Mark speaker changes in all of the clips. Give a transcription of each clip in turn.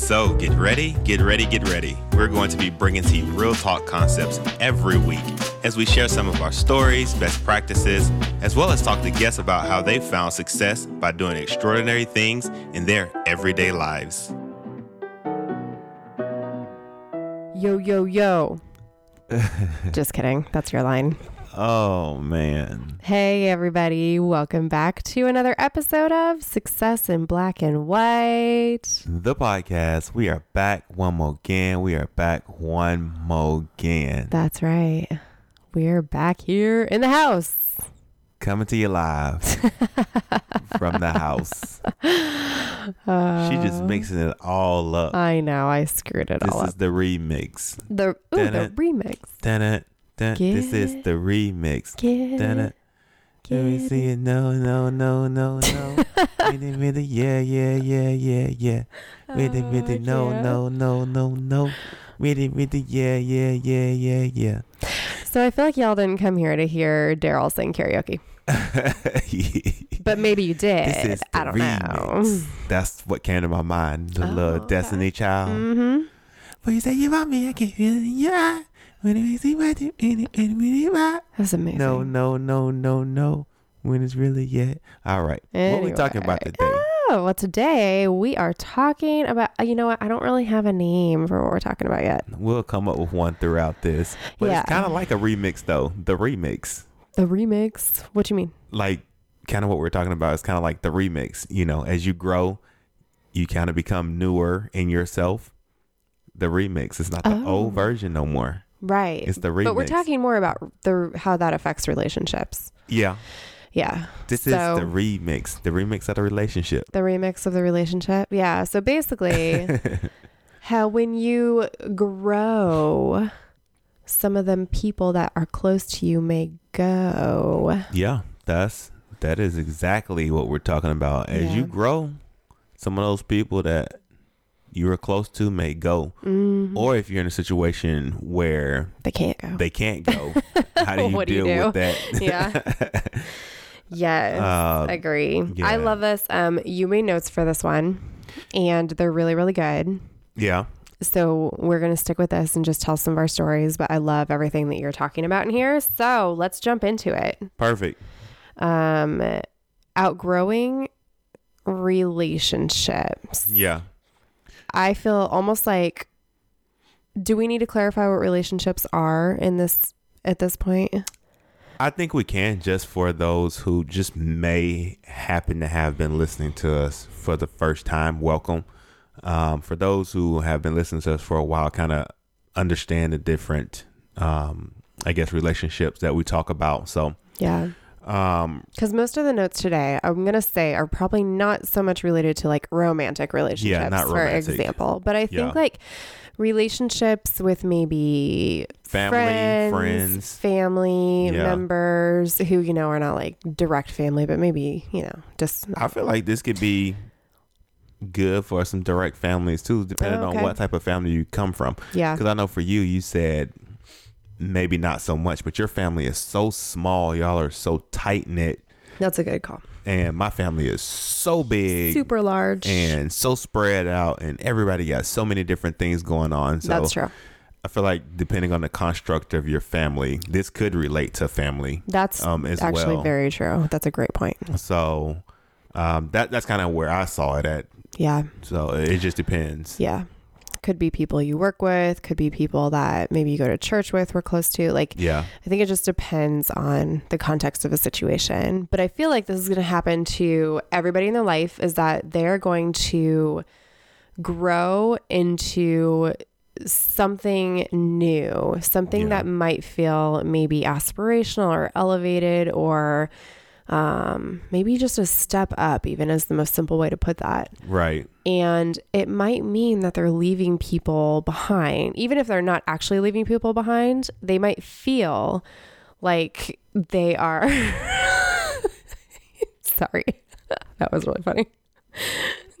Speaker 1: So, get ready, get ready, get ready. We're going to be bringing to you real talk concepts every week as we share some of our stories, best practices, as well as talk to guests about how they found success by doing extraordinary things in their everyday lives.
Speaker 2: Yo, yo, yo. Just kidding. That's your line.
Speaker 1: Oh, man.
Speaker 2: Hey, everybody. Welcome back to another episode of Success in Black and White.
Speaker 1: The podcast. We are back one more again. We are back one more again.
Speaker 2: That's right. We're back here in the house.
Speaker 1: Coming to you live from the house. she just uh, mixing it all up.
Speaker 2: I know. I screwed it
Speaker 1: this
Speaker 2: all up.
Speaker 1: This is the remix.
Speaker 2: The, ooh, the remix.
Speaker 1: Dun it, dun. This is the remix.
Speaker 2: Get
Speaker 1: Dun
Speaker 2: it.
Speaker 1: it. Let me see it. No, no, no, no, no. Really, really, yeah, yeah, yeah, yeah, yeah. Really, really,
Speaker 2: Oh,
Speaker 1: no,
Speaker 2: yeah.
Speaker 1: no, no, no, no. Really, really, yeah, yeah, yeah, yeah, yeah.
Speaker 2: So I feel like y'all didn't come here to hear Daryl sing karaoke, but maybe you did.
Speaker 1: This is
Speaker 2: I don't know.
Speaker 1: That's what came to my mind. The
Speaker 2: Oh,
Speaker 1: little
Speaker 2: okay.
Speaker 1: Destiny Child.
Speaker 2: Mm-hmm.
Speaker 1: When you say you want me, I can feel it in your eye.
Speaker 2: That's amazing.
Speaker 1: No, no, no, no, no. When it's really yet. All right. What are we talking about today?
Speaker 2: Oh, well, today we are talking about, uh, you know what? I don't really have a name for what we're talking about yet.
Speaker 1: We'll come up with one throughout this. But
Speaker 2: Yeah.
Speaker 1: it's kind of like a remix, though. The remix.
Speaker 2: The remix. What do you mean?
Speaker 1: Like, kind of what we're talking about is kind of like the remix. You know, as you grow, you kind of become newer in yourself. The remix. It's not the
Speaker 2: Oh.
Speaker 1: old version no more.
Speaker 2: Right.
Speaker 1: It's the remix.
Speaker 2: But we're talking more about the how that affects relationships.
Speaker 1: Yeah.
Speaker 2: Yeah.
Speaker 1: This
Speaker 2: So-
Speaker 1: is the remix. The remix of the relationship.
Speaker 2: The remix of the relationship. Yeah. So basically, how when you grow, some of them people that are close to you may go.
Speaker 1: Yeah, that's that is exactly what we're talking about. As
Speaker 2: Yeah.
Speaker 1: you grow, some of those people that you were close to may go,
Speaker 2: Mhm.
Speaker 1: or if you're in a situation where
Speaker 2: they can't go.
Speaker 1: they can't go, how do you
Speaker 2: What do you
Speaker 1: deal with that?
Speaker 2: Yeah. yes.
Speaker 1: Uh,
Speaker 2: agree.
Speaker 1: yeah.
Speaker 2: I love this. Um, you made notes for this one, and they're really, really good.
Speaker 1: yeah,
Speaker 2: So we're gonna stick with this and just tell some of our stories. But I love everything that you're talking about in here. So let's jump into it.
Speaker 1: perfect.
Speaker 2: Um, outgrowing relationships.
Speaker 1: Yeah,
Speaker 2: I feel almost like. Do we need to clarify what relationships are in this at this point?
Speaker 1: I think we can just for those who just may happen to have been listening to us for the first time. Welcome. Um, for those who have been listening to us for a while, kind of understand the different, um, I guess, relationships that we talk about. So,
Speaker 2: Yeah.
Speaker 1: Um,
Speaker 2: Because most of the notes today, I'm going to say, are probably not so much related to like romantic relationships,
Speaker 1: not
Speaker 2: for example. But I think
Speaker 1: Yeah.
Speaker 2: like relationships with maybe
Speaker 1: Family,
Speaker 2: friends,
Speaker 1: friends.
Speaker 2: family
Speaker 1: Yeah.
Speaker 2: members who, you know, are not like direct family, but maybe, you know, just.
Speaker 1: I feel like this could be good for some direct families too, depending
Speaker 2: Oh, okay.
Speaker 1: on what type of family you come from.
Speaker 2: Yeah.
Speaker 1: Because I know for you, you said maybe not so much, but your family is so small. Y'all are so tight knit.
Speaker 2: That's a good call.
Speaker 1: And my family is so big
Speaker 2: Super large.
Speaker 1: and so spread out, and everybody got so many different things going on. So
Speaker 2: That's true.
Speaker 1: I feel like depending on the construct of your family, this could relate to family
Speaker 2: That's
Speaker 1: um, as
Speaker 2: actually
Speaker 1: well.
Speaker 2: very true. That's a great point.
Speaker 1: So um, that that's kind of where I saw it at.
Speaker 2: Yeah.
Speaker 1: So it just depends.
Speaker 2: Yeah. Could be people you work with, could be people that maybe you go to church with, we're close to. Like,
Speaker 1: Yeah.
Speaker 2: I think it just depends on the context of a situation. But I feel like this is going to happen to everybody in their life is that they're going to grow into something new, something
Speaker 1: Yeah.
Speaker 2: that might feel maybe aspirational or elevated or um, maybe just a step up, even as the most simple way to put that.
Speaker 1: Right.
Speaker 2: And it might mean that they're leaving people behind. Even if they're not actually leaving people behind, they might feel like they are. Sorry. That was really funny.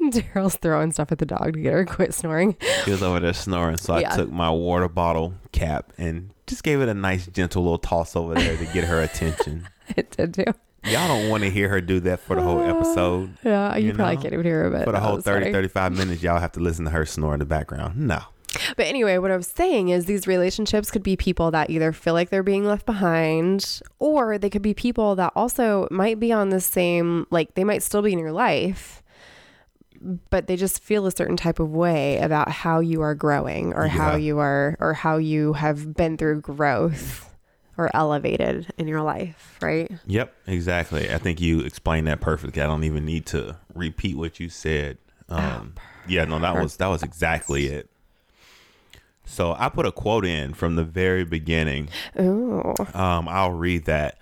Speaker 2: Daryl's throwing stuff at the dog to get her to quit snoring.
Speaker 1: He was over there snoring, so I
Speaker 2: Yeah.
Speaker 1: took my water bottle cap and just gave it a nice, gentle little toss over there to get her attention.
Speaker 2: It did too.
Speaker 1: Y'all don't want to hear her do that for the whole episode.
Speaker 2: Yeah, you,
Speaker 1: You
Speaker 2: probably
Speaker 1: know,
Speaker 2: can't even hear it. But
Speaker 1: For the whole
Speaker 2: was
Speaker 1: 30,
Speaker 2: funny.
Speaker 1: 35 minutes, y'all have to listen to her snore in the background. No.
Speaker 2: But anyway, what I was saying is these relationships could be people that either feel like they're being left behind or they could be people that also might be on the same, like they might still be in your life, but they just feel a certain type of way about how you are growing or how you are, or how you have been through growth or elevated in your life, right?
Speaker 1: Yep, exactly. I think you explained that perfectly. I don't even need to repeat what you said. Um, yeah, no, that was that was exactly it. So I put a quote in from the very beginning.
Speaker 2: Ooh.
Speaker 1: Um, I'll read that.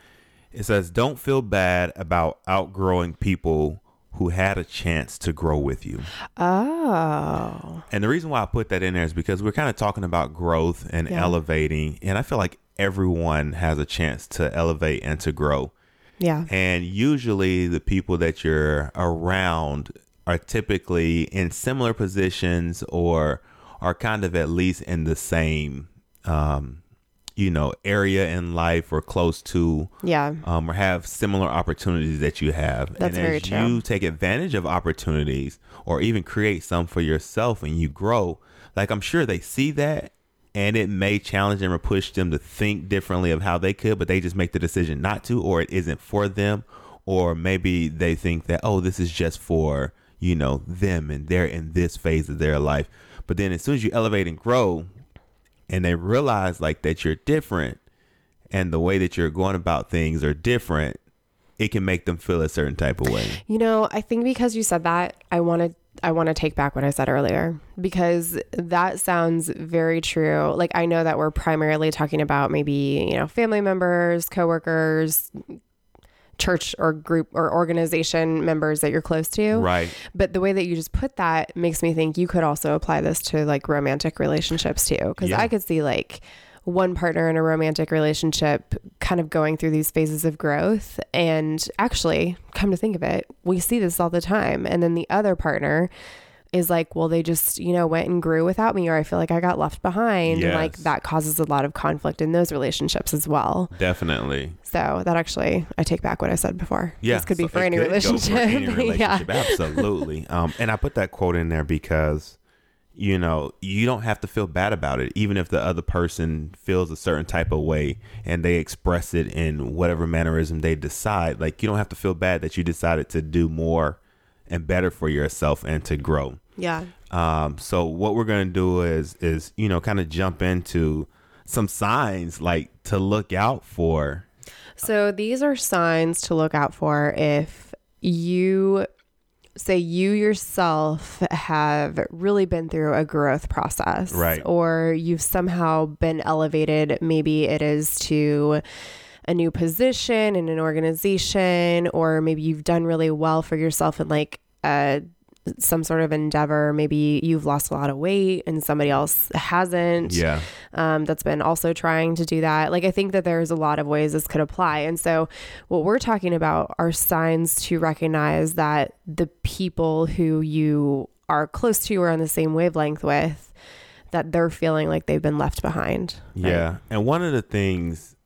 Speaker 1: It says, "Don't feel bad about outgrowing people who had a chance to grow with you."
Speaker 2: Oh.
Speaker 1: And the reason why I put that in there is because we're kind of talking about growth and
Speaker 2: Yeah.
Speaker 1: elevating, and I feel like everyone has a chance to elevate and to grow.
Speaker 2: Yeah.
Speaker 1: And usually the people that you're around are typically in similar positions or are kind of at least in the same um you know area in life or close to
Speaker 2: Yeah.
Speaker 1: um, or have similar opportunities that you have.
Speaker 2: That's
Speaker 1: and
Speaker 2: very
Speaker 1: as
Speaker 2: true.
Speaker 1: you take advantage of opportunities or even create some for yourself and you grow, like I'm sure they see that and it may challenge them or push them to think differently of how they could, but they just make the decision not to, or it isn't for them. Or maybe they think that, oh, this is just for, you know, them and they're in this phase of their life. But then as soon as you elevate and grow and they realize like that you're different, and the way that you're going about things are different, it can make them feel a certain type of way.
Speaker 2: You know, I think because you said that, I want to I want to take back what I said earlier because that sounds very true. Like I know that we're primarily talking about maybe, you know, family members, coworkers, church or group or organization members that you're close to.
Speaker 1: Right.
Speaker 2: But the way that you just put that makes me think you could also apply this to like romantic relationships too. Because
Speaker 1: Yeah.
Speaker 2: I could see like one partner in a romantic relationship kind of going through these phases of growth. And actually, come to think of it, we see this all the time. And then the other partner is like, well, they just, you know, went and grew without me, or I feel like I got left behind. And like that causes a lot of conflict in those relationships as well.
Speaker 1: Definitely.
Speaker 2: So that actually, I take back what I said before.
Speaker 1: Yeah.
Speaker 2: This could be for any relationship.
Speaker 1: for any
Speaker 2: yeah.
Speaker 1: relationship. Absolutely. Um, and I put that quote in there because, you know, you don't have to feel bad about it, even if the other person feels a certain type of way and they express it in whatever mannerism they decide. Like, you don't have to feel bad that you decided to do more and better for yourself and to grow.
Speaker 2: Yeah.
Speaker 1: Um, so what we're gonna do is is you know kind of jump into some signs like to look out for.
Speaker 2: So these are signs to look out for if you say you yourself have really been through a growth process
Speaker 1: Right.
Speaker 2: or you've somehow been elevated maybe it is to a new position in an organization or maybe you've done really well for yourself in like a some sort of endeavor maybe you've lost a lot of weight and somebody else hasn't
Speaker 1: Yeah,
Speaker 2: um, that's been also trying to do that. Like, I think that there's a lot of ways this could apply. And so, what we're talking about are signs to recognize that the people who you are close to or on the same wavelength with, that they're feeling like they've been left behind. right?
Speaker 1: yeah. And one of the things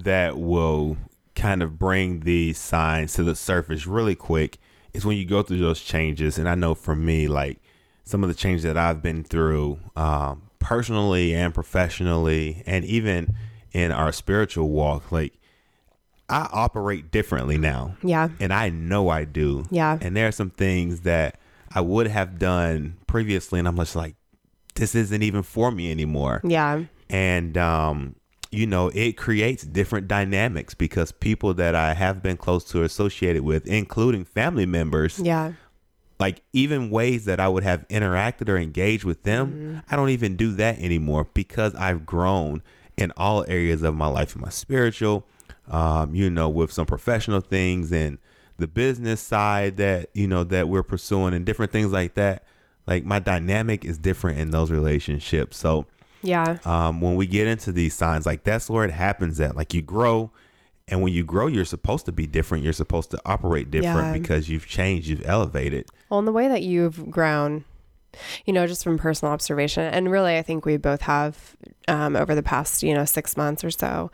Speaker 1: that will kind of bring these signs to the surface really quick is when you go through those changes. And I know for me, like some of the changes that I've been through, um, personally and professionally, and even in our spiritual walk, like I operate differently now.
Speaker 2: Yeah.
Speaker 1: and I know I do.
Speaker 2: Yeah.
Speaker 1: And there are some things that I would have done previously. And I'm just like, this isn't even for me anymore.
Speaker 2: Yeah.
Speaker 1: And, um, you know, it creates different dynamics because people that I have been close to associated with, including family members,
Speaker 2: Yeah.
Speaker 1: like even ways that I would have interacted or engaged with them, I don't even do that anymore because I've grown in all areas of my life, in my spiritual, um, you know, with some professional things and the business side that, you know, that we're pursuing and different things like that. Like my dynamic is different in those relationships. So,
Speaker 2: Yeah.
Speaker 1: um, when we get into these signs, like that's where it happens at. Like you grow, and when you grow, you're supposed to be different. You're supposed to operate different
Speaker 2: Yeah.
Speaker 1: because you've changed, you've elevated.
Speaker 2: Well, in the way that you've grown, you know, just from personal observation, and really, I think we both have um, over the past, you know, six months or so,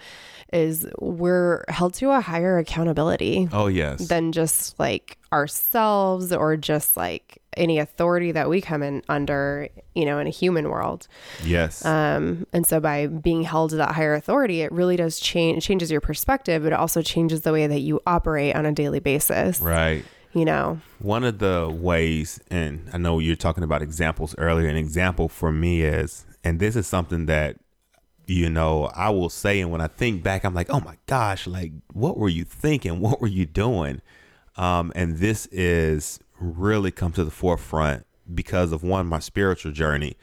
Speaker 2: is we're held to a higher accountability
Speaker 1: Oh yes,
Speaker 2: than just like ourselves or just like any authority that we come in under, you know, in a human world.
Speaker 1: yes,
Speaker 2: Um, and so by being held to that higher authority, it really does change changes your perspective, but it also changes the way that you operate on a daily basis.
Speaker 1: right.
Speaker 2: You know.
Speaker 1: One of the ways, and I know you're talking about examples earlier. An example for me is, and this is something that you know I will say, and when I think back, I'm like, oh my gosh, like what were you thinking? What were you doing? Um, and this is really come to the forefront because of one my spiritual journey,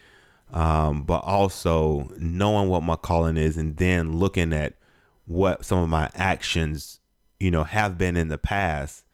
Speaker 1: um, but also knowing what my calling is, and then looking at what some of my actions, you know, have been in the past.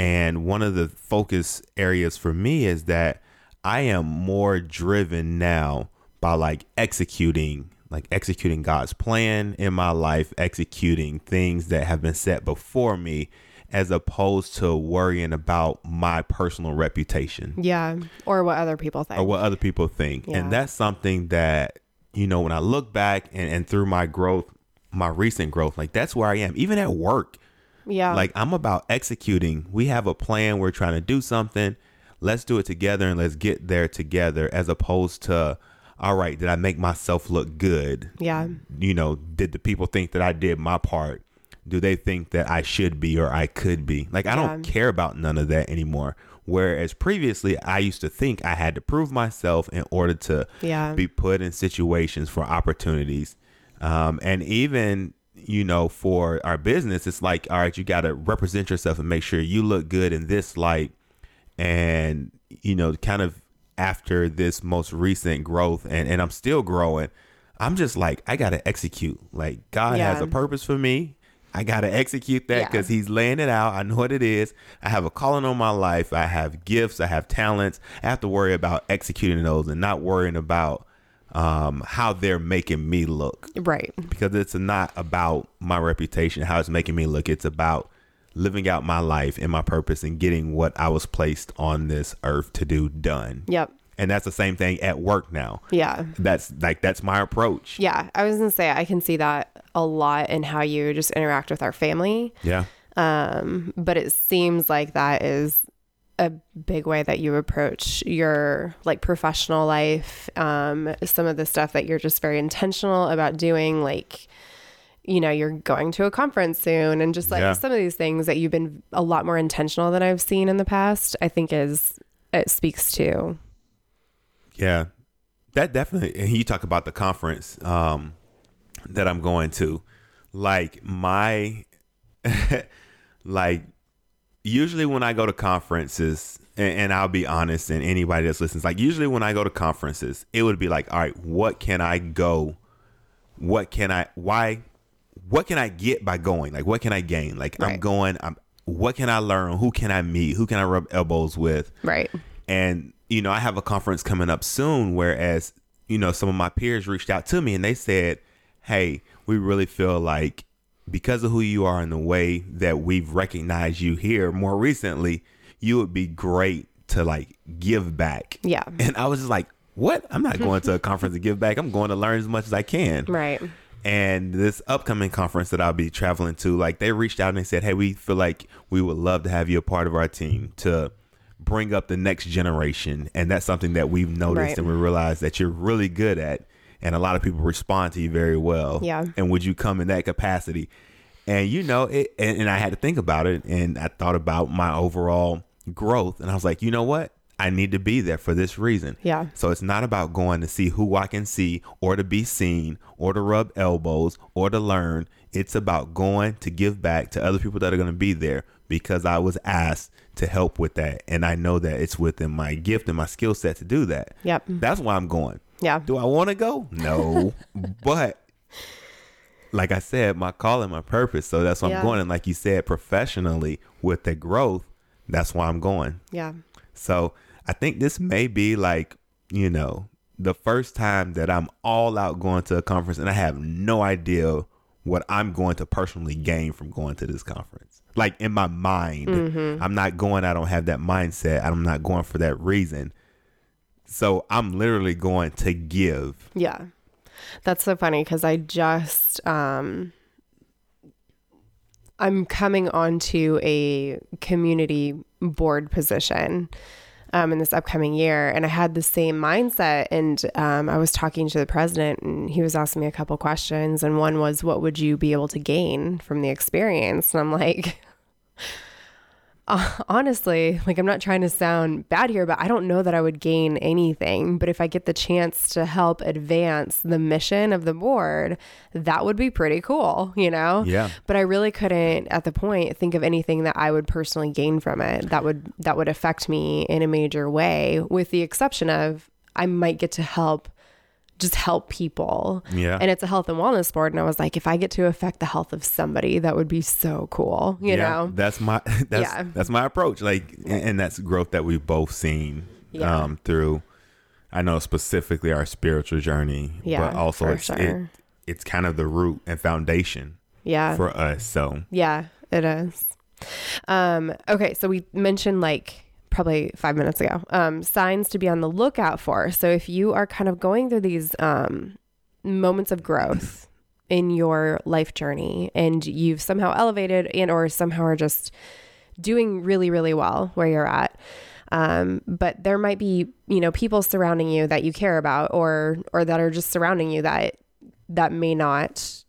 Speaker 1: And one of the focus areas for me is that I am more driven now by like executing, like executing God's plan in my life, executing things that have been set before me, as opposed to worrying about my personal reputation
Speaker 2: Yeah. Or what other people think.
Speaker 1: or what other people think.
Speaker 2: Yeah.
Speaker 1: And that's something that, you know, when I look back and, and through my growth, my recent growth, like that's where I am, even at work.
Speaker 2: Yeah.
Speaker 1: Like I'm about executing. We have a plan. We're trying to do something. Let's do it together and let's get there together as opposed to, all right, did I make myself look good?
Speaker 2: yeah.
Speaker 1: You know, did the people think that I did my part? Do they think that I should be or I could be? Like, I don't care about none of that anymore. Whereas previously, I used to think I had to prove myself in order to
Speaker 2: Yeah.
Speaker 1: be put in situations for opportunities. Um, and even, you know, for our business, it's like, all right, you got to represent yourself and make sure you look good in this light. And, you know, kind of after this most recent growth, and, and I'm still growing, I'm just like, I got to execute. Like, God has a purpose for me. I got to execute that
Speaker 2: Yeah.
Speaker 1: because He's laying it out. I know what it is. I have a calling on my life. I have gifts. I have talents. I have to worry about executing those and not worrying about um, how they're making me look
Speaker 2: Right.
Speaker 1: because it's not about my reputation, how it's making me look. It's about living out my life and my purpose and getting what I was placed on this earth to do done.
Speaker 2: Yep.
Speaker 1: And that's the same thing at work now.
Speaker 2: Yeah.
Speaker 1: That's like that's my approach.
Speaker 2: Yeah. I was going to say, I can see that a lot in how you just interact with our family.
Speaker 1: Yeah.
Speaker 2: Um, but it seems like that is a big way that you approach your like professional life. Um, some of the stuff that you're just very intentional about doing, like, you know, you're going to a conference soon and just like
Speaker 1: Yeah.
Speaker 2: some of these things that you've been a lot more intentional than I've seen in the past, I think is, it speaks to.
Speaker 1: Yeah, that definitely. And you talk about the conference um, that I'm going to, like my, like usually when I go to conferences, and, and I'll be honest, and anybody that's listens, like usually when I go to conferences, it would be like, all right, what can I go? What can I? Why? What can I get by going? Like, what can I gain? Like, I'm going. I'm. What can I learn? Who can I meet? Who can I rub elbows with?
Speaker 2: Right.
Speaker 1: And, you know, I have a conference coming up soon, whereas, you know, some of my peers reached out to me and they said, Hey, we really feel like because of who you are and the way that we've recognized you here more recently, you would be great to like give back.
Speaker 2: Yeah.
Speaker 1: And I was just like, What? I'm not going to a conference to give back. I'm going to learn as much as I can.
Speaker 2: Right.
Speaker 1: And this upcoming conference that I'll be traveling to, like they reached out and they said, Hey, we feel like we would love to have you a part of our team to bring up the next generation. And that's something that we've noticed
Speaker 2: Right.
Speaker 1: and we realize that you're really good at. And a lot of people respond to you very well.
Speaker 2: Yeah.
Speaker 1: And would you come in that capacity? And you know, it and, and I had to think about it and I thought about my overall growth and I was like, you know what? I need to be there for this reason.
Speaker 2: Yeah.
Speaker 1: So it's not about going to see who I can see or to be seen or to rub elbows or to learn. It's about going to give back to other people that are going to be there because I was asked to help with that. And I know that it's within my gift and my skill set to do that.
Speaker 2: Yep.
Speaker 1: That's why I'm going.
Speaker 2: Yeah.
Speaker 1: Do I want to go? No. but like I said, my calling, my purpose. So that's why
Speaker 2: Yeah.
Speaker 1: I'm going. And like you said, professionally with the growth, that's why I'm going.
Speaker 2: Yeah.
Speaker 1: So I think this may be like, you know, the first time that I'm all out going to a conference and I have no idea what I'm going to personally gain from going to this conference. Like in my mind, mm-hmm. I'm not going, I don't have that mindset. I'm not going for that reason. So I'm literally going to give.
Speaker 2: Yeah. That's so funny because I just um I'm coming onto a community board position um, in this upcoming year, and I had the same mindset. And um, I was talking to the president, and he was asking me a couple questions, and one was, "What would you be able to gain from the experience?" And I'm like. Honestly, like I'm not trying to sound bad here, but I don't know that I would gain anything. But if I get the chance to help advance the mission of the board, that would be pretty cool, you know?
Speaker 1: Yeah.
Speaker 2: But I really couldn't at the point think of anything that I would personally gain from it that would that would affect me in a major way, with the exception of I might get to help just help people.
Speaker 1: Yeah.
Speaker 2: And it's a health and wellness board. And I was like, if I get to affect the health of somebody, that would be so cool, you know?
Speaker 1: that's my that's
Speaker 2: Yeah.
Speaker 1: that's my approach like and, that's growth that we've both seen
Speaker 2: Yeah.
Speaker 1: um through i know specifically our spiritual journey
Speaker 2: Yeah,
Speaker 1: but also it's it, it's kind of the root and foundation
Speaker 2: Yeah.
Speaker 1: for us so
Speaker 2: Yeah, it is. Um, okay, so we mentioned like probably five minutes ago um, signs to be on the lookout for. So if you are kind of going through these um, moments of growth in your life journey and you've somehow elevated and or somehow are just doing really really well where you're at um, but there might be you know people surrounding you that you care about or or that are just surrounding you that that may not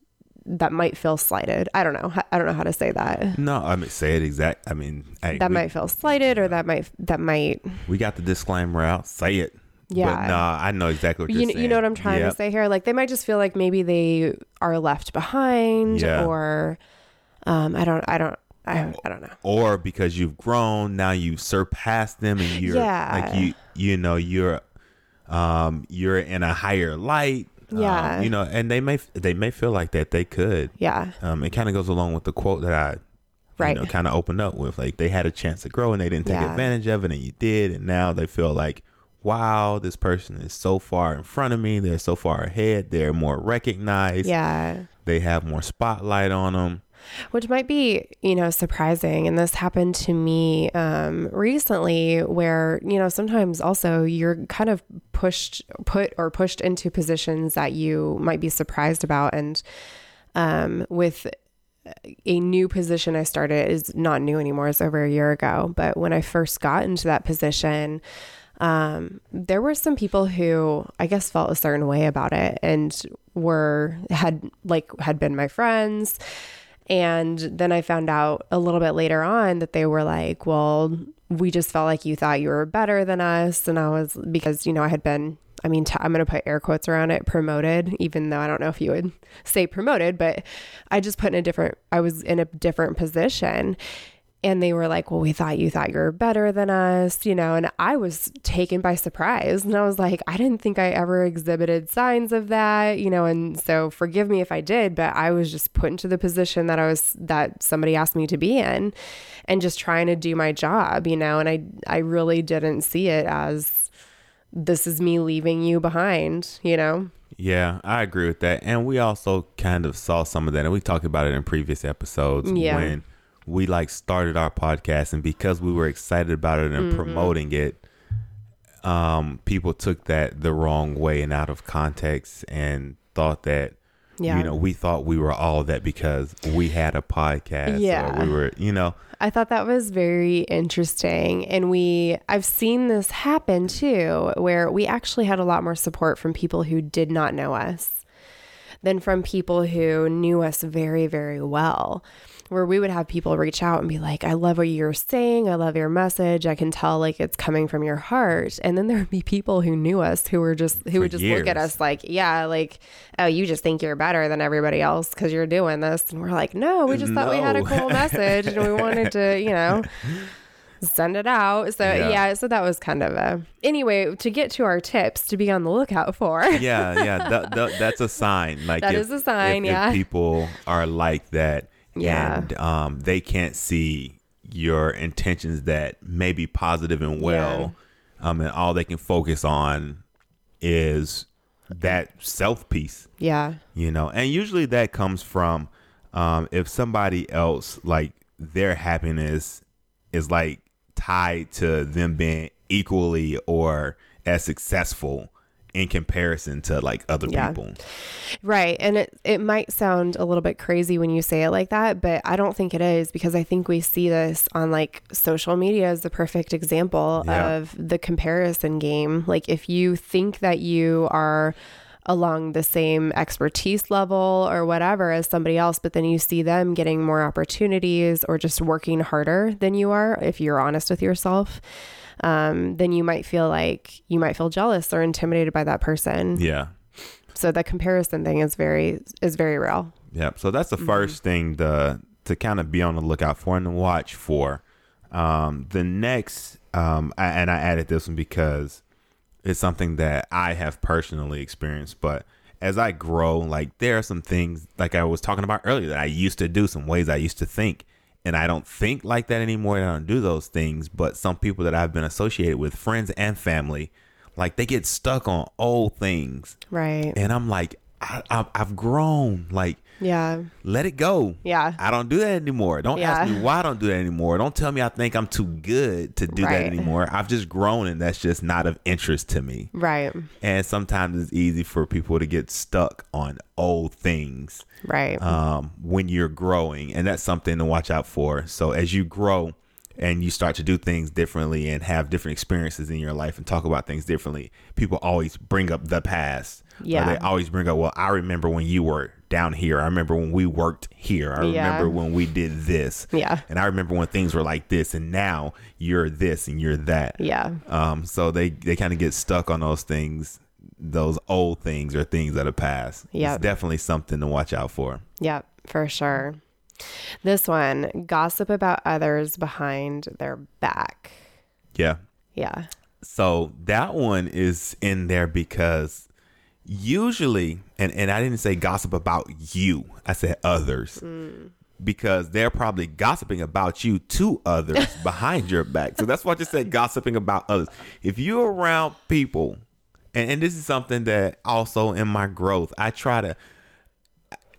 Speaker 2: that might feel slighted. I don't know. I don't know how to say that.
Speaker 1: No i mean say it exact i mean hey,
Speaker 2: that
Speaker 1: we,
Speaker 2: might feel slighted or that might that might
Speaker 1: we got the disclaimer out. Say it.
Speaker 2: Yeah.
Speaker 1: but nah i know exactly what
Speaker 2: you,
Speaker 1: you're
Speaker 2: kn-
Speaker 1: saying
Speaker 2: you know what i'm trying
Speaker 1: Yep.
Speaker 2: to say here? Like they might just feel like maybe they are left behind
Speaker 1: Yeah.
Speaker 2: or um i don't i don't I, I don't know.
Speaker 1: Or because you've grown now you've surpassed them and you're
Speaker 2: Yeah.
Speaker 1: like you you know you're um you're in a higher light Um,
Speaker 2: Yeah.
Speaker 1: you know and they may they may feel like that they could
Speaker 2: yeah
Speaker 1: um it kind of goes along with the quote that i
Speaker 2: Right.
Speaker 1: you know kind of opened up with like they had a chance to grow and they didn't take
Speaker 2: Yeah.
Speaker 1: advantage of it and you did and now they feel like wow this person is so far in front of me they're so far ahead they're more recognized
Speaker 2: yeah
Speaker 1: they have more spotlight on them
Speaker 2: which might be you know surprising and this happened to me um, recently where you know sometimes also you're kind of pushed put or pushed into positions that you might be surprised about and um, with a new position I started is not new anymore. It's over a year ago. But when I first got into that position, um, there were some people who I guess felt a certain way about it and were had like had been my friends. And then I found out a little bit later on that they were like, well, we just felt like you thought you were better than us. And I was, because, you know, I had been, I mean, I'm going to put air quotes around it, promoted, even though I don't know if you would say promoted, but I just put in a different, I was in a different position. And they were like, well, we thought you thought you were better than us, you know, and I was taken by surprise. And I was like, I didn't think I ever exhibited signs of that, you know, and so forgive me if I did, but I was just put into the position that I was, that somebody asked me to be in and just trying to do my job, you know, and I, I really didn't see it as this is me leaving you behind, you know?
Speaker 1: Yeah, I agree with that. And we also kind of saw some of that, and we talked about it in previous episodes
Speaker 2: Yeah.
Speaker 1: when we like started our podcast, and because we were excited about it and
Speaker 2: Mm-hmm.
Speaker 1: promoting it, um, people took that the wrong way and out of context and thought that.
Speaker 2: Yeah.
Speaker 1: You know, we thought we were all that because we had a podcast.
Speaker 2: Yeah.
Speaker 1: Or we were, you know,
Speaker 2: I thought that was very interesting. And we, I've seen this happen too, where we actually had a lot more support from people who did not know us than from people who knew us very, very well. Where we would have people reach out and be like, I love what you're saying. I love your message. I can tell like it's coming from your heart. And then there would be people who knew us who were just, who
Speaker 1: For
Speaker 2: would just look at us like, yeah, like, oh, you just think you're better than everybody else because you're doing this. And we're like, no, we just thought we had a cool message and we wanted to, you know, send it out. So
Speaker 1: Yeah.
Speaker 2: yeah. so that was kind of a, anyway, to get to our tips to be on the lookout for.
Speaker 1: yeah, yeah, that, that, that's a sign. Like
Speaker 2: That
Speaker 1: if,
Speaker 2: is a sign,
Speaker 1: if-
Speaker 2: yeah.
Speaker 1: If people are like that,
Speaker 2: Yeah.
Speaker 1: and um, they can't see your intentions that may be positive and well, um, and all they can focus on is that self piece,
Speaker 2: yeah.
Speaker 1: you know. And usually that comes from um, if somebody else like their happiness is like tied to them being equally or as successful in comparison to like other
Speaker 2: Yeah.
Speaker 1: people.
Speaker 2: Right. And it, it might sound a little bit crazy when you say it like that, but I don't think it is because I think we see this on like social media as the perfect example
Speaker 1: Yeah.
Speaker 2: of the comparison game. Like if you think that you are along the same expertise level or whatever as somebody else, but then you see them getting more opportunities or just working harder than you are, if you're honest with yourself, um, then you might feel like you might feel jealous or intimidated by that person.
Speaker 1: Yeah.
Speaker 2: So the comparison thing is very is very real.
Speaker 1: Yep. So that's the
Speaker 2: Mm-hmm.
Speaker 1: first thing to to kind of be on the lookout for and watch for. Um, the next, um, I, and I added this one because it's something that I have personally experienced. But as I grow, like there are some things, like I was talking about earlier, that I used to do, some ways I used to think, and I don't think like that anymore. I don't do those things. But some people that I've been associated with, friends and family, like they get stuck on old things,
Speaker 2: Right.
Speaker 1: and I'm like, I, I, I've grown, like
Speaker 2: Yeah.
Speaker 1: let it go.
Speaker 2: Yeah.
Speaker 1: I don't do that anymore. Don't ask me why I don't do that anymore. Don't tell me I think I'm too good to do that anymore. I've just grown and that's just not of interest to me.
Speaker 2: Right.
Speaker 1: And sometimes it's easy for people to get stuck on old things
Speaker 2: Right.
Speaker 1: um, when you're growing. And that's something to watch out for. So as you grow and you start to do things differently and have different experiences in your life and talk about things differently, people always bring up the past.
Speaker 2: Yeah.
Speaker 1: they always bring up, well, I remember when you were down here. I remember when we worked here. I
Speaker 2: Yeah.
Speaker 1: remember when we did this.
Speaker 2: Yeah.
Speaker 1: And I remember when things were like this and now you're this and you're that.
Speaker 2: yeah.
Speaker 1: Um, so they, they kind of get stuck on those things, those old things or things that are past.
Speaker 2: Yep.
Speaker 1: It's definitely something to watch out for.
Speaker 2: Yep. For sure. This one gossip about others behind their back.
Speaker 1: Yeah.
Speaker 2: Yeah.
Speaker 1: So that one is in there because usually, and, and I didn't say gossip about you, I said others. Mm. Because they're probably gossiping about you to others behind your back. So that's why I just said gossiping about others. If you're around people, and, and this is something that also in my growth, I try to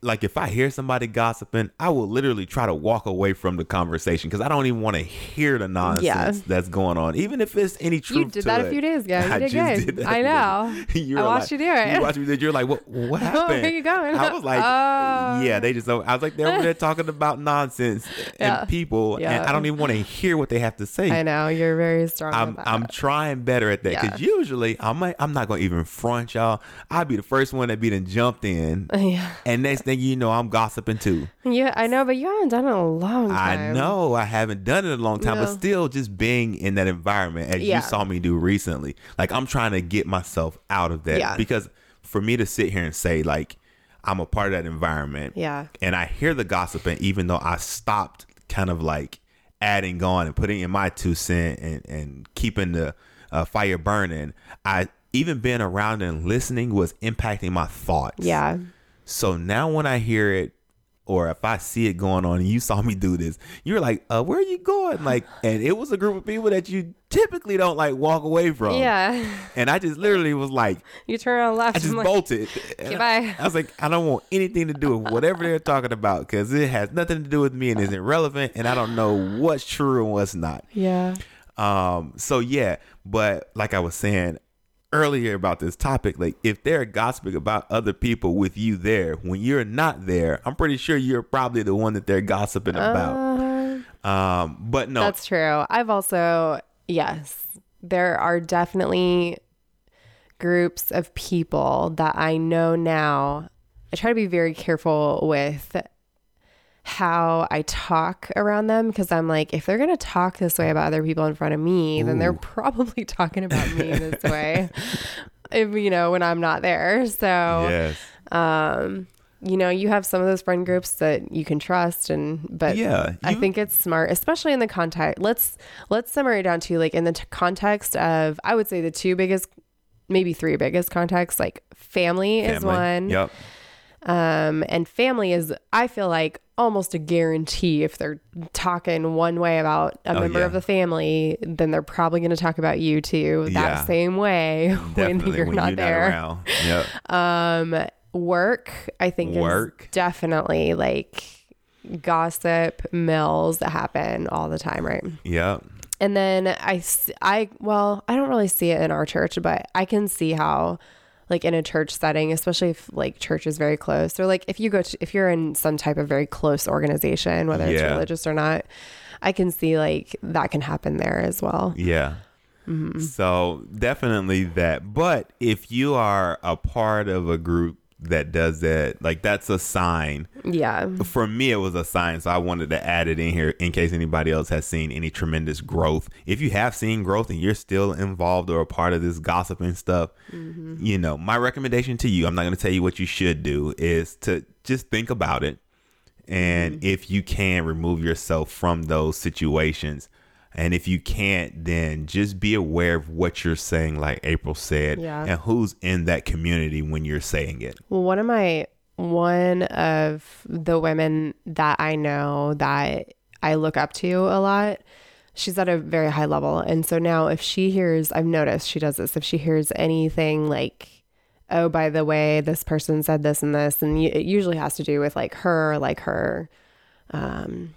Speaker 1: like if I hear somebody gossiping, I will literally try to walk away from the conversation because I don't even want to hear the nonsense
Speaker 2: Yeah.
Speaker 1: that's going on, even if it's any truth.
Speaker 2: You did that a few days ago. You
Speaker 1: I
Speaker 2: did
Speaker 1: just
Speaker 2: good.
Speaker 1: that
Speaker 2: I know.
Speaker 1: You
Speaker 2: I watched
Speaker 1: like-
Speaker 2: you do it.
Speaker 1: You watched me. do it. You're like, what? What happened?
Speaker 2: Where you going?
Speaker 1: I was like,
Speaker 2: Oh.
Speaker 1: yeah. They just. I was like, they're over there talking about nonsense
Speaker 2: Yeah.
Speaker 1: and people, and I don't even want to hear what they have to say.
Speaker 2: I know. You're very strong.
Speaker 1: I'm. I'm trying better at that because usually I'm like, I'm not gonna even front y'all. I'll be the first one that be done jumped in,
Speaker 2: yeah.
Speaker 1: and next thing you know, I'm gossiping too.
Speaker 2: Yeah, I know, but you haven't done it in a long
Speaker 1: I know I haven't done it in a long time, but still just being in that environment as
Speaker 2: Yeah.
Speaker 1: you saw me do recently. Like I'm trying to get myself out of that
Speaker 2: Yeah.
Speaker 1: because for me to sit here and say like I'm a part of that environment
Speaker 2: Yeah.
Speaker 1: and I hear the gossiping even though I stopped kind of like adding on and putting in my two cent and, and keeping the uh, fire burning, I even being around and listening was impacting my thoughts.
Speaker 2: Yeah.
Speaker 1: So now when I hear it, or if I see it going on and you saw me do this, you're like, uh, where are you going? Like, and it was a group of people that you typically don't like walk away from.
Speaker 2: Yeah.
Speaker 1: And I just literally was like,
Speaker 2: You turn around left.
Speaker 1: I just
Speaker 2: like,
Speaker 1: bolted.
Speaker 2: Okay, bye.
Speaker 1: I was like, I don't want anything to do with whatever they're talking about because it has nothing to do with me and is irrelevant, and I don't know what's true and what's not.
Speaker 2: Yeah.
Speaker 1: Um, so yeah, but like I was saying earlier about this topic, like if they're gossiping about other people with you there when you're not there, I'm pretty sure you're probably the one that they're gossiping about.
Speaker 2: Uh,
Speaker 1: Um, but no,
Speaker 2: That's true. I've also, yes, there are definitely groups of people that I know now. I try to be very careful with how I talk around them because I'm like, if they're gonna talk this way about other people in front of me, then they're probably talking about me this way. If, you know, when I'm not there. So
Speaker 1: yes.
Speaker 2: um you know you have some of those friend groups that you can trust and but
Speaker 1: Yeah,
Speaker 2: i think it's smart especially in the context let's let's summary it down to like in the t- context of i would say the two biggest maybe three biggest contexts like family, is one
Speaker 1: Yep.
Speaker 2: Um and family is i feel like almost a guarantee if they're talking one way about a
Speaker 1: Oh,
Speaker 2: member
Speaker 1: yeah.
Speaker 2: of the family then they're probably going to talk about you too that
Speaker 1: Yeah.
Speaker 2: same way when you're
Speaker 1: when
Speaker 2: not
Speaker 1: you're
Speaker 2: there.
Speaker 1: Yep.
Speaker 2: um, work, I think
Speaker 1: Work.
Speaker 2: is definitely like gossip mills that happen all the time, right?
Speaker 1: Yep.
Speaker 2: And then I, I, well, I don't really see it in our church, but I can see how, like in a church setting, especially if like church is very close, or like if you go to, if you're in some type of very close organization, whether it's religious or not, I can see like that can happen there as well.
Speaker 1: Yeah.
Speaker 2: Mm-hmm.
Speaker 1: So definitely that. But if you are a part of a group that does that, like that's a sign.
Speaker 2: Yeah.
Speaker 1: For me, it was a sign. So I wanted to add it in here in case anybody else has seen any tremendous growth. If you have seen growth and you're still involved or a part of this gossip and stuff, mm-hmm. you know, my recommendation to you, I'm not going to tell you what you should do, is to just think about it. And mm-hmm. if you can remove yourself from those situations, and if you can't, then just be aware of what you're saying, like April said,
Speaker 2: Yeah.
Speaker 1: and who's in that community when you're saying it.
Speaker 2: Well, one of my one of the women that I know that I look up to a lot, she's at a very high level. And so now if she hears, I've noticed she does this, if she hears anything like, oh, by the way, this person said this and this, and it usually has to do with like her, like her, um,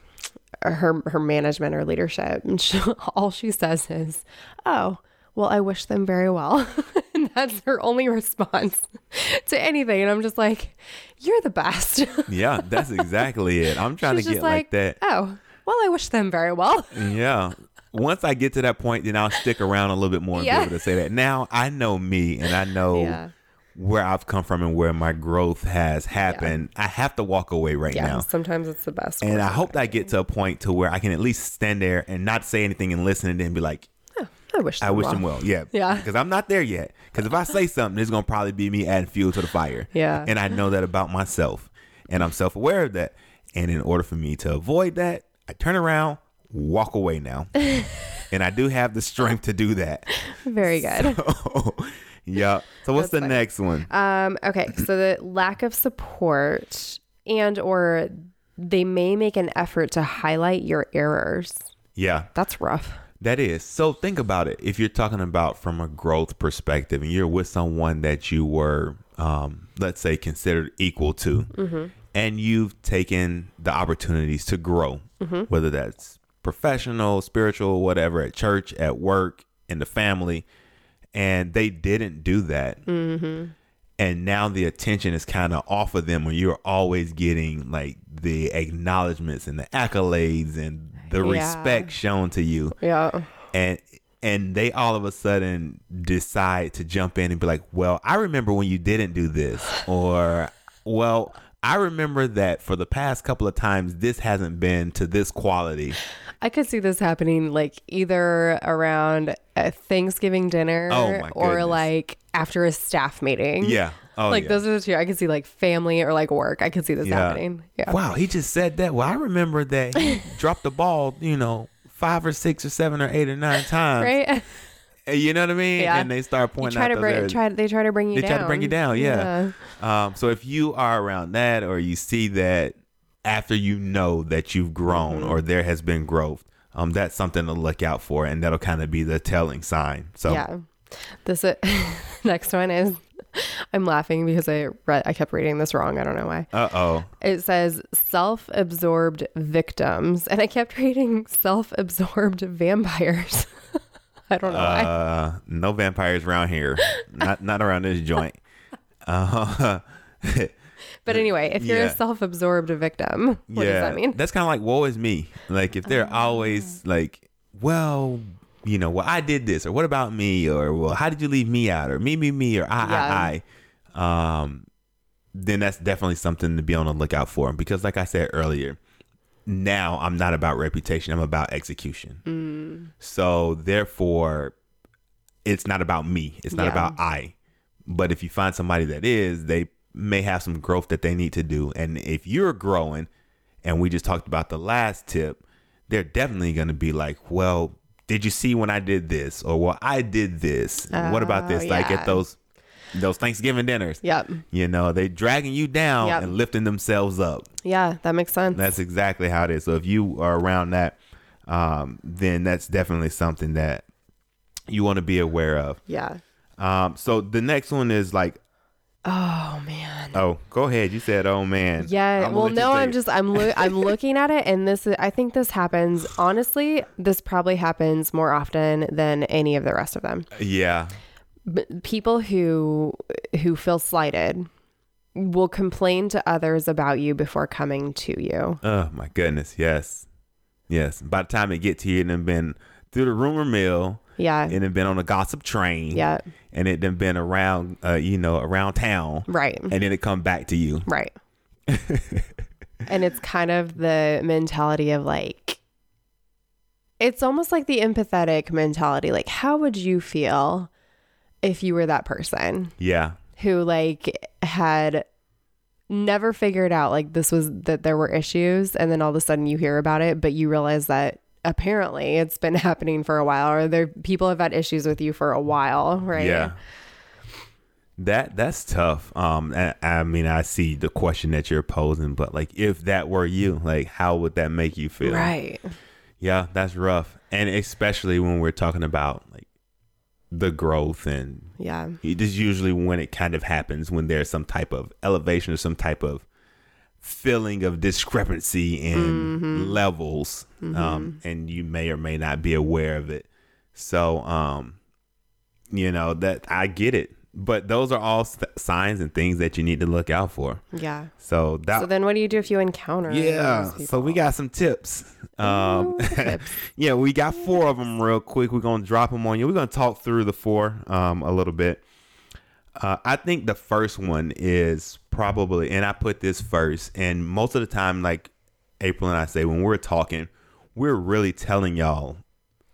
Speaker 2: her her management or leadership, and she, all she says is, "Oh, well, I wish them very well," and that's her only response to anything. And I'm just like, "You're the best."
Speaker 1: Yeah, that's exactly it. I'm trying
Speaker 2: She's
Speaker 1: to get like, that.
Speaker 2: Oh, well, I wish them very well.
Speaker 1: Yeah. Once I get to that point, then I'll stick around a little bit more and
Speaker 2: Yeah.
Speaker 1: be able to say that. Now I know me and I know
Speaker 2: Yeah.
Speaker 1: Where I've come from and where my growth has happened. I have to walk away right
Speaker 2: Yeah,
Speaker 1: now.
Speaker 2: sometimes it's the best.
Speaker 1: And I hope that I get to a point to where I can at least stand there and not say anything and listen and then be like,
Speaker 2: I wish.
Speaker 1: I wish
Speaker 2: well.
Speaker 1: them well. Yeah.
Speaker 2: Yeah.
Speaker 1: Because I'm not there yet. Because if I say something, it's going to probably be me adding fuel to the fire.
Speaker 2: Yeah.
Speaker 1: And I know that about myself. And I'm self aware of that. And in order for me to avoid that, I turn around, walk away now. and I do have the strength to do that.
Speaker 2: Very good.
Speaker 1: Yeah. So what's
Speaker 2: That's
Speaker 1: the
Speaker 2: fine.
Speaker 1: next one?
Speaker 2: Um, okay, so the lack of support and or they may make an effort to highlight your errors.
Speaker 1: Yeah.
Speaker 2: That's rough.
Speaker 1: That is. So think about it. If you're talking about from a growth perspective and you're with someone that you were, um, let's say, considered equal to, and you've taken the opportunities to grow, whether that's professional, spiritual, whatever, at church, at work, in the family, and they didn't do that. Mm-hmm. And now the attention is kind of off of them when you're always getting like the acknowledgments and the accolades and the
Speaker 2: Yeah.
Speaker 1: respect shown to you
Speaker 2: Yeah.
Speaker 1: and and they all of a sudden decide to jump in and be like, "Well, I remember when you didn't do this," or, "Well, I remember that for the past couple of times this hasn't been to this quality."
Speaker 2: I could see this happening like either around a Thanksgiving dinner
Speaker 1: Oh,
Speaker 2: or like after a staff meeting.
Speaker 1: Yeah. Oh,
Speaker 2: like
Speaker 1: yeah.
Speaker 2: those are the two. I could see like family or like work. I could see this
Speaker 1: Yeah.
Speaker 2: happening. Yeah.
Speaker 1: Wow, he just said that. Well, I remember that he dropped the ball, you know, five or six or seven or eight or nine times.
Speaker 2: Right?
Speaker 1: You know what I mean?
Speaker 2: Yeah.
Speaker 1: And they start
Speaker 2: You
Speaker 1: pointing
Speaker 2: try
Speaker 1: out
Speaker 2: to bring try they try to bring you
Speaker 1: they
Speaker 2: down.
Speaker 1: try to bring you down yeah, Um, so if you are around that or you see that after you know that you've grown
Speaker 2: Mm-hmm.
Speaker 1: or there has been growth um, that's something to look out for and that'll kind of be the telling sign so
Speaker 2: Yeah. This uh, next one is I'm laughing because I read I kept reading this wrong. I don't know why.
Speaker 1: uh-oh
Speaker 2: It says self-absorbed victims and I kept reading self-absorbed vampires. I don't know why.
Speaker 1: uh, no vampires around here not not around this joint uh,
Speaker 2: But anyway, if you're
Speaker 1: yeah.
Speaker 2: a self-absorbed victim, what does that mean?
Speaker 1: That's kind of like woe is me. Like if they're always like, well, you know, well, I did this, or what about me, or well, how did you leave me out, or me, me, me, or I, I, I. Um, then that's definitely something to be on the lookout for. Because, like I said earlier, now I'm not about reputation, I'm about execution. So therefore it's not about me. It's not
Speaker 2: Yeah.
Speaker 1: about I. But if you find somebody that is, they may have some growth that they need to do. And if you're growing, and we just talked about the last tip, they're definitely going to be like, well, did you see when I did this? Or well, I did this. what about this?
Speaker 2: Oh,
Speaker 1: Like at those those Thanksgiving dinners.
Speaker 2: Yep.
Speaker 1: You know, they're dragging you down
Speaker 2: Yep.
Speaker 1: and lifting themselves up.
Speaker 2: Yeah, that makes sense.
Speaker 1: That's exactly how it is. So if you are around that, um, then that's definitely something that you want to be aware of.
Speaker 2: yeah.
Speaker 1: Um, so the next one is like,
Speaker 2: Oh man.
Speaker 1: oh, go ahead. You said, oh man.
Speaker 2: Yeah. Well, no, I'm
Speaker 1: it.
Speaker 2: just I'm loo- I'm looking at it, and this is, I think this happens. Honestly, this probably happens more often than any of the rest of them.
Speaker 1: yeah,
Speaker 2: B- people who who feel slighted will complain to others about you before coming to you.
Speaker 1: oh my goodness, yes, yes. By the time it get to you, and then been through the rumor mill,
Speaker 2: Yeah.
Speaker 1: and then been on the gossip train,
Speaker 2: Yeah.
Speaker 1: and it then been around, uh, you know, around town,
Speaker 2: Right.
Speaker 1: and then it come back to you.
Speaker 2: Right. and it's kind of the mentality of like, it's almost like the empathetic mentality. Like, how would you feel if you were that person
Speaker 1: Yeah,
Speaker 2: who like had never figured out like this was that there were issues and then all of a sudden you hear about it, but you realize that apparently it's been happening for a while or there people have had issues with you for a while, right?
Speaker 1: Yeah. That that's tough. Um, I, I mean, I see the question that you're posing, but like, if that were you, like, how would that make you feel?
Speaker 2: Right.
Speaker 1: Yeah, that's rough, and especially when we're talking about like the growth, and
Speaker 2: Yeah.
Speaker 1: it is usually when it kind of happens when there's some type of elevation or some type of feeling of discrepancy in levels, um, and you may or may not be aware of it. So, um, you know that I get it, but those are all st- signs and things that you need to look out for.
Speaker 2: Yeah.
Speaker 1: So that
Speaker 2: So then what do you do if you encounter
Speaker 1: yeah. So we got some tips. Um,
Speaker 2: tips.
Speaker 1: yeah, we got four of them real quick. We're gonna drop them on you. We're gonna talk through the four um, a little bit. Uh, I think the first one is probably, and I put this first. And most of the time, like April and I say, when we're talking, we're really telling y'all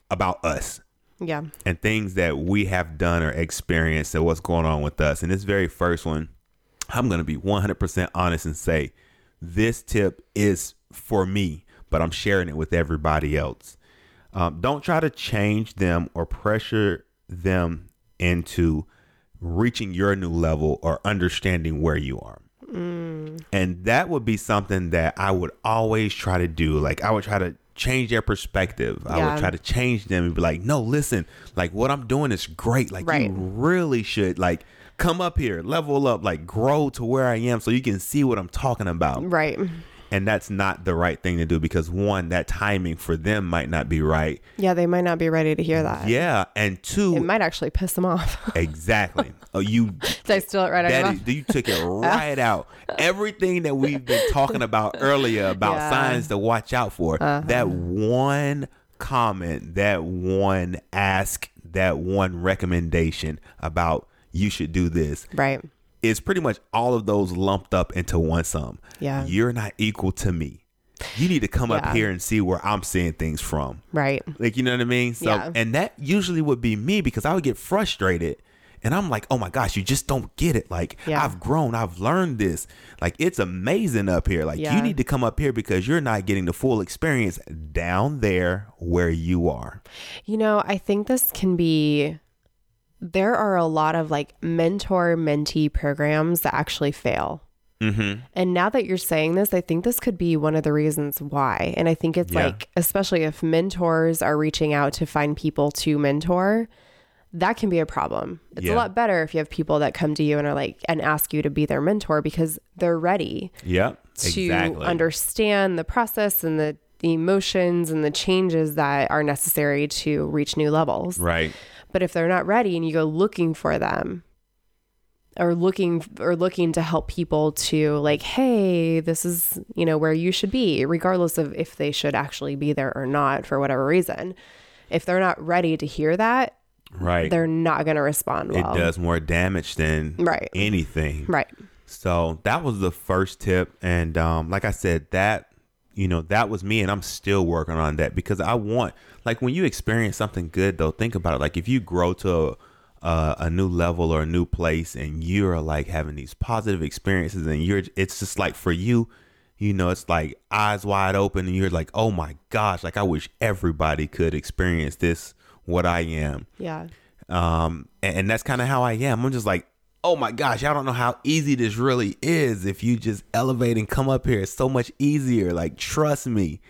Speaker 1: about us
Speaker 2: Yeah.
Speaker 1: and things that we have done or experienced and what's going on with us. And this very first one, I'm going to be 100% honest and say this tip is for me, but I'm sharing it with everybody else. Um, don't try to change them or pressure them into reaching your new level or understanding where you are. Mm. And that would be something that I would always try to do. Like I would try to change their perspective. I would try to change them and be like, no, listen, like what I'm doing is great. Like
Speaker 2: Right.
Speaker 1: you really should like come up here, level up, like grow to where I am so you can see what I'm talking about.
Speaker 2: Right.
Speaker 1: And that's not the right thing to do because one, that timing for them might not be right.
Speaker 2: Yeah, they might not be ready to hear that.
Speaker 1: Yeah. And two,
Speaker 2: It might actually piss them off.
Speaker 1: exactly. Oh, you
Speaker 2: Did I steal it right out of your
Speaker 1: That is, you took it right out. Everything that we've been talking about earlier about
Speaker 2: Yeah. Uh-huh.
Speaker 1: signs to watch out for. That one comment, that one ask, that one recommendation about you should do this
Speaker 2: Right.
Speaker 1: Is pretty much all of those lumped up into one sum.
Speaker 2: Yeah.
Speaker 1: You're not equal to me. You need to come
Speaker 2: Yeah.
Speaker 1: up here and see where I'm seeing things from.
Speaker 2: Right.
Speaker 1: Like you know what I mean? So
Speaker 2: Yeah.
Speaker 1: and that usually would be me because I would get frustrated and I'm like, "Oh my gosh, you just don't get it. Like
Speaker 2: Yeah.
Speaker 1: I've grown, I've learned this. Like it's amazing up here. Like
Speaker 2: Yeah.
Speaker 1: you need to come up here because you're not getting the full experience down there where you are."
Speaker 2: You know, I think this can be there are a lot of like mentor mentee programs that actually fail.
Speaker 1: Mhm.
Speaker 2: And now that you're saying this, I think this could be one of the reasons why. And I think it's
Speaker 1: Yeah.
Speaker 2: like, especially if mentors are reaching out to find people to mentor, that can be a problem. It's
Speaker 1: Yeah.
Speaker 2: a lot better if you have people that come to you and are like, and ask you to be their mentor because they're ready
Speaker 1: Yep.
Speaker 2: to
Speaker 1: exactly.
Speaker 2: understand the process and the, the emotions and the changes that are necessary to reach new levels.
Speaker 1: right.
Speaker 2: But if they're not ready and you go looking for them or looking or looking to help people to like, hey, this is, you know, where you should be, regardless of if they should actually be there or not for whatever reason. If they're not ready to hear that,
Speaker 1: Right.
Speaker 2: they're not going to respond
Speaker 1: it does more damage than
Speaker 2: Right.
Speaker 1: anything.
Speaker 2: Right.
Speaker 1: So that was the first tip, and um, like I said, that you know, that was me, and I'm still working on that because I want, like, when you experience something good, though, think about it. Like, if you grow to a, a, a new level or a new place, and you're like having these positive experiences, and you're, it's just like for you, you know, it's like eyes wide open, and you're like, oh my gosh, like, I wish everybody could experience this, what I am.
Speaker 2: Yeah.
Speaker 1: Um, and, and that's kind of how I am. I'm just like, oh my gosh, I don't know how easy this really is. If you just elevate and come up here, it's so much easier. Like, trust me,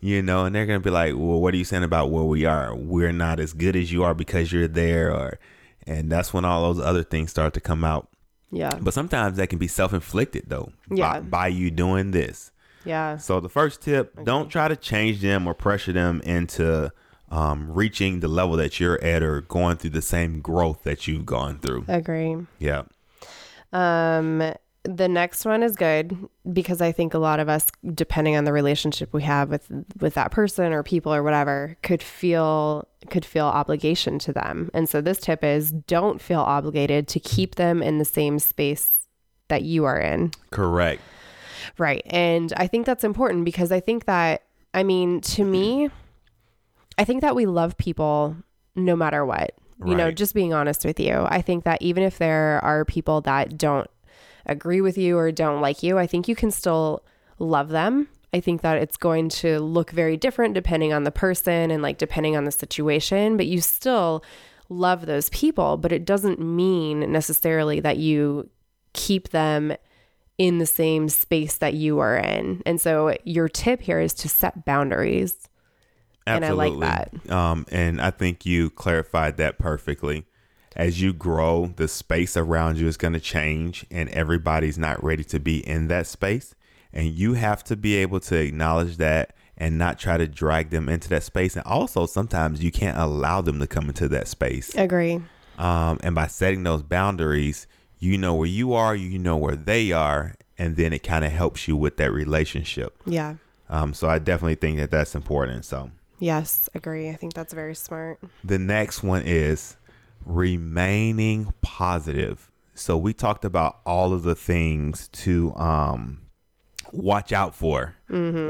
Speaker 1: you know. And they're gonna be like, well, what are you saying about where we are? We're not as good as you are because you're there, or, and that's when all those other things start to come out.
Speaker 2: Yeah.
Speaker 1: But sometimes that can be self inflicted though.
Speaker 2: Yeah.
Speaker 1: By, by you doing this.
Speaker 2: Yeah.
Speaker 1: So the first tip: don't try to change them or pressure them into um, reaching the level that you're at or going through the same growth that you've gone through.
Speaker 2: Agree.
Speaker 1: Yeah.
Speaker 2: Um, the next one is good because I think a lot of us, depending on the relationship we have with with that person or people or whatever, could feel could feel obligation to them. And so this tip is don't feel obligated to keep them in the same space that you are in.
Speaker 1: Correct.
Speaker 2: Right. And I think that's important because I think that I mean, to me, I think that we love people no matter what. You know, just being honest with you. I think that even if there are people that don't agree with you or don't like you, I think you can still love them. I think that it's going to look very different depending on the person and like depending on the situation, but you still love those people, but it doesn't mean necessarily that you keep them in the same space that you are in. And so your tip here is to set boundaries. And I like
Speaker 1: Absolutely. Um, and I think you clarified that perfectly. As you grow, the space around you is going to change, and everybody's not ready to be in that space. And you have to be able to acknowledge that and not try to drag them into that space. And also, sometimes you can't allow them to come into that space.
Speaker 2: Agree.
Speaker 1: Um, and by setting those boundaries, you know where you are, you know where they are, and then it kind of helps you with that relationship.
Speaker 2: Yeah.
Speaker 1: Um, so I definitely think that that's important. So.
Speaker 2: Yes, agree. I think that's very smart.
Speaker 1: The next one is remaining positive. So we talked about all of the things to um watch out for.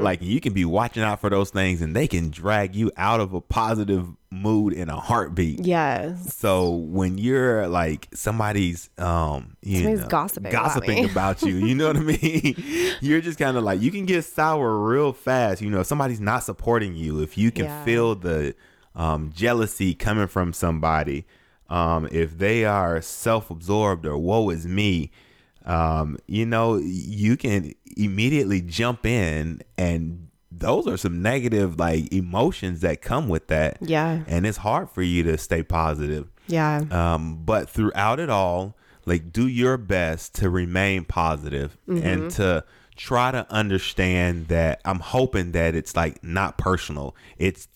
Speaker 1: Like you can be watching out for those things and they can drag you out of a positive mood in a heartbeat.
Speaker 2: Yes.
Speaker 1: So when you're like somebody's um you
Speaker 2: Somebody's
Speaker 1: know,
Speaker 2: gossiping
Speaker 1: gossiping
Speaker 2: me.
Speaker 1: about you, you know what I mean? you're just kind of like you can get sour real fast. You know, if somebody's not supporting you, if you can
Speaker 2: Yeah.
Speaker 1: feel the um, jealousy coming from somebody, um, if they are self-absorbed or woe is me, um, you know, you can immediately jump in and those are some negative like emotions that come with that
Speaker 2: Yeah.
Speaker 1: and it's hard for you to stay positive.
Speaker 2: Yeah.
Speaker 1: Um, but throughout it all, like do your best to remain positive and to try to understand that I'm hoping that it's like not personal. It's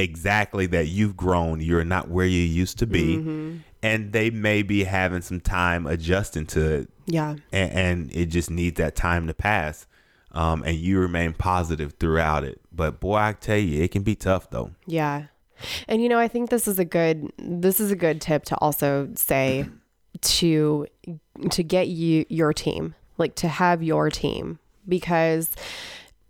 Speaker 1: exactly that you've grown. You're not where you used to be. And they may be having some time adjusting to it
Speaker 2: Yeah.
Speaker 1: and, and it just needs that time to pass. Um, and you remain positive throughout it. But boy, I tell you, it can be tough though.
Speaker 2: Yeah. And you know, I think this is a good this is a good tip to also say to to get you your team, like to have your team because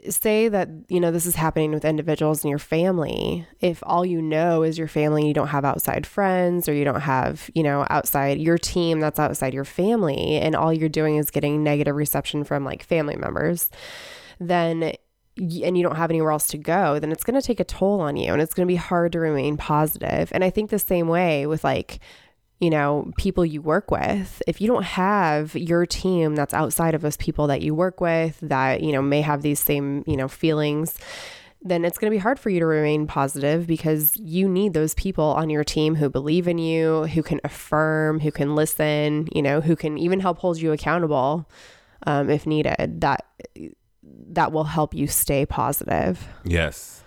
Speaker 2: say that you know this is happening with individuals in your family if all you know is your family you don't have outside friends or you don't have you know outside your team that's outside your family and all you're doing is getting negative reception from like family members then and you don't have anywhere else to go, then it's going to take a toll on you and it's going to be hard to remain positive. And I think the same way with like, you know, people you work with, if you don't have your team that's outside of those people that you work with that, you know, may have these same, you know, feelings, then it's going to be hard for you to remain positive because you need those people on your team who believe in you, who can affirm, who can listen, you know, who can even help hold you accountable um, if needed. That that will help you stay positive.
Speaker 1: Yes.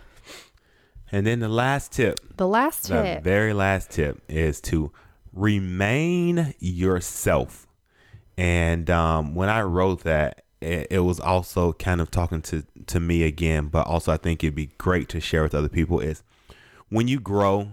Speaker 1: And then the last tip,
Speaker 2: The last tip.
Speaker 1: the very last tip is to remain yourself. And um, when I wrote that, it, it was also kind of talking to, to me again, but also I think it'd be great to share with other people is when you grow,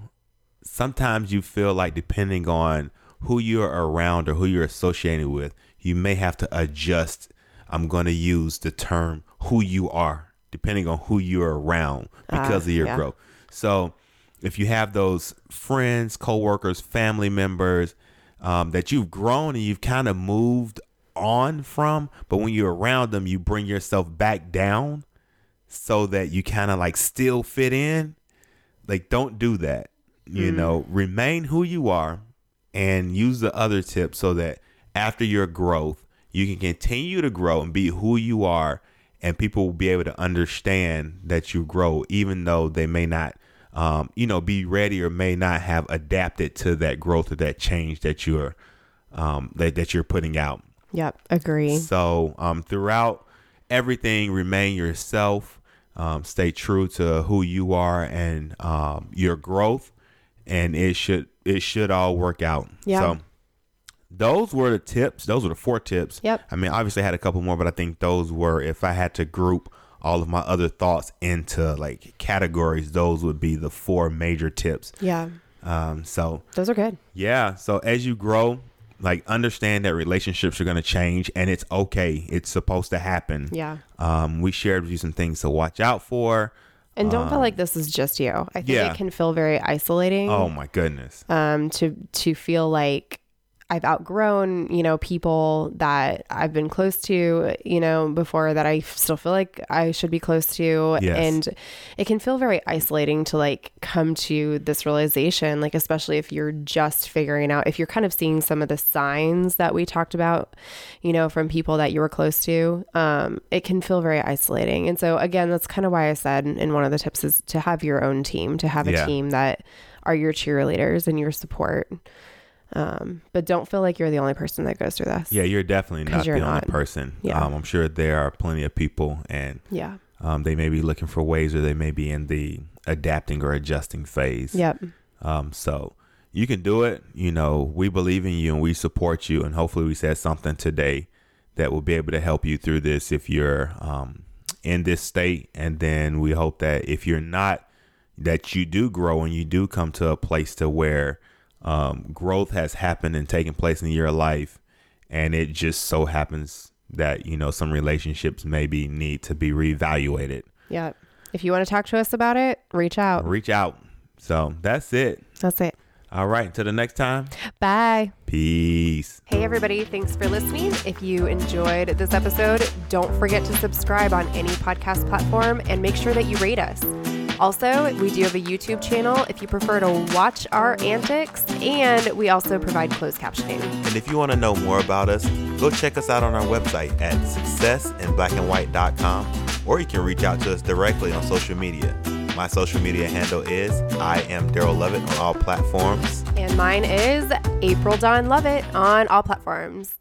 Speaker 1: sometimes you feel like depending on who you're around or who you're associated with, you may have to adjust. I'm going to use the term who you are depending on who you're around because
Speaker 2: Ah,
Speaker 1: of your
Speaker 2: yeah.
Speaker 1: growth. So if you have those friends, coworkers, family members um, that you've grown and you've kind of moved on from, but when you're around them, you bring yourself back down so that you kind of like still fit in. Like, don't do that. You know, remain who you are and use the other tips so that after your growth, you can continue to grow and be who you are, and people will be able to understand that you grow, even though they may not, um, you know, be ready or may not have adapted to that growth or that change that you're um, that that you're putting out.
Speaker 2: Yep. Agree.
Speaker 1: So um, throughout everything, remain yourself. Um, stay true to who you are and um, your growth, and it should it should all work out.
Speaker 2: Yeah.
Speaker 1: So those were the tips. Those were the four tips.
Speaker 2: Yep.
Speaker 1: I mean, obviously, I had a couple more, but I think those were if I had to group all of my other thoughts into like categories, those would be the four major tips.
Speaker 2: Yeah.
Speaker 1: Um, so
Speaker 2: Those are good.
Speaker 1: yeah. So as you grow, like understand that relationships are going to change and it's okay. It's supposed to happen.
Speaker 2: Yeah.
Speaker 1: Um, we shared with you some things to watch out for.
Speaker 2: And don't feel like this is just you. I think
Speaker 1: yeah.
Speaker 2: it can feel very isolating.
Speaker 1: Oh my goodness.
Speaker 2: um, to to feel like I've outgrown, you know, people that I've been close to, you know, before that I still feel like I should be close to.
Speaker 1: Yes.
Speaker 2: And it can feel very isolating to like come to this realization, like, especially if you're just figuring out, if you're kind of seeing some of the signs that we talked about, you know, from people that you were close to, um, it can feel very isolating. And so, again, that's kind of why I said in one of the tips is to have your own team, to have a
Speaker 1: Yeah.
Speaker 2: team that are your cheerleaders and your support. Um, but don't feel like you're the only person that goes through this.
Speaker 1: Yeah, you're definitely not
Speaker 2: you're
Speaker 1: the only person.
Speaker 2: Yeah.
Speaker 1: Um, I'm sure there are plenty of people and
Speaker 2: Yeah.
Speaker 1: um, they may be looking for ways or they may be in the adapting or adjusting phase.
Speaker 2: Yep.
Speaker 1: Um, so you can do it. You know, we believe in you and we support you. And hopefully, we said something today that will be able to help you through this if you're um, in this state. And then we hope that if you're not, that you do grow and you do come to a place to where um, growth has happened and taken place in your life. And it just so happens that, you know, some relationships maybe need to be reevaluated.
Speaker 2: Yeah. If you want to talk to us about it, reach out.
Speaker 1: Reach out. So that's it.
Speaker 2: That's it.
Speaker 1: All right. Until the next time.
Speaker 2: Bye.
Speaker 1: Peace.
Speaker 2: Hey, everybody. Thanks for listening. If you enjoyed this episode, don't forget to subscribe on any podcast platform and make sure that you rate us. Also, we do have a YouTube channel if you prefer to watch our antics, and we also provide closed captioning.
Speaker 1: And if you want to know more about us, go check us out on our website at successinblackandwhite.com or you can reach out to us directly on social media. My social media handle is I am Daryl Lovett on all platforms.
Speaker 2: And mine is April Dawn Lovett on all platforms.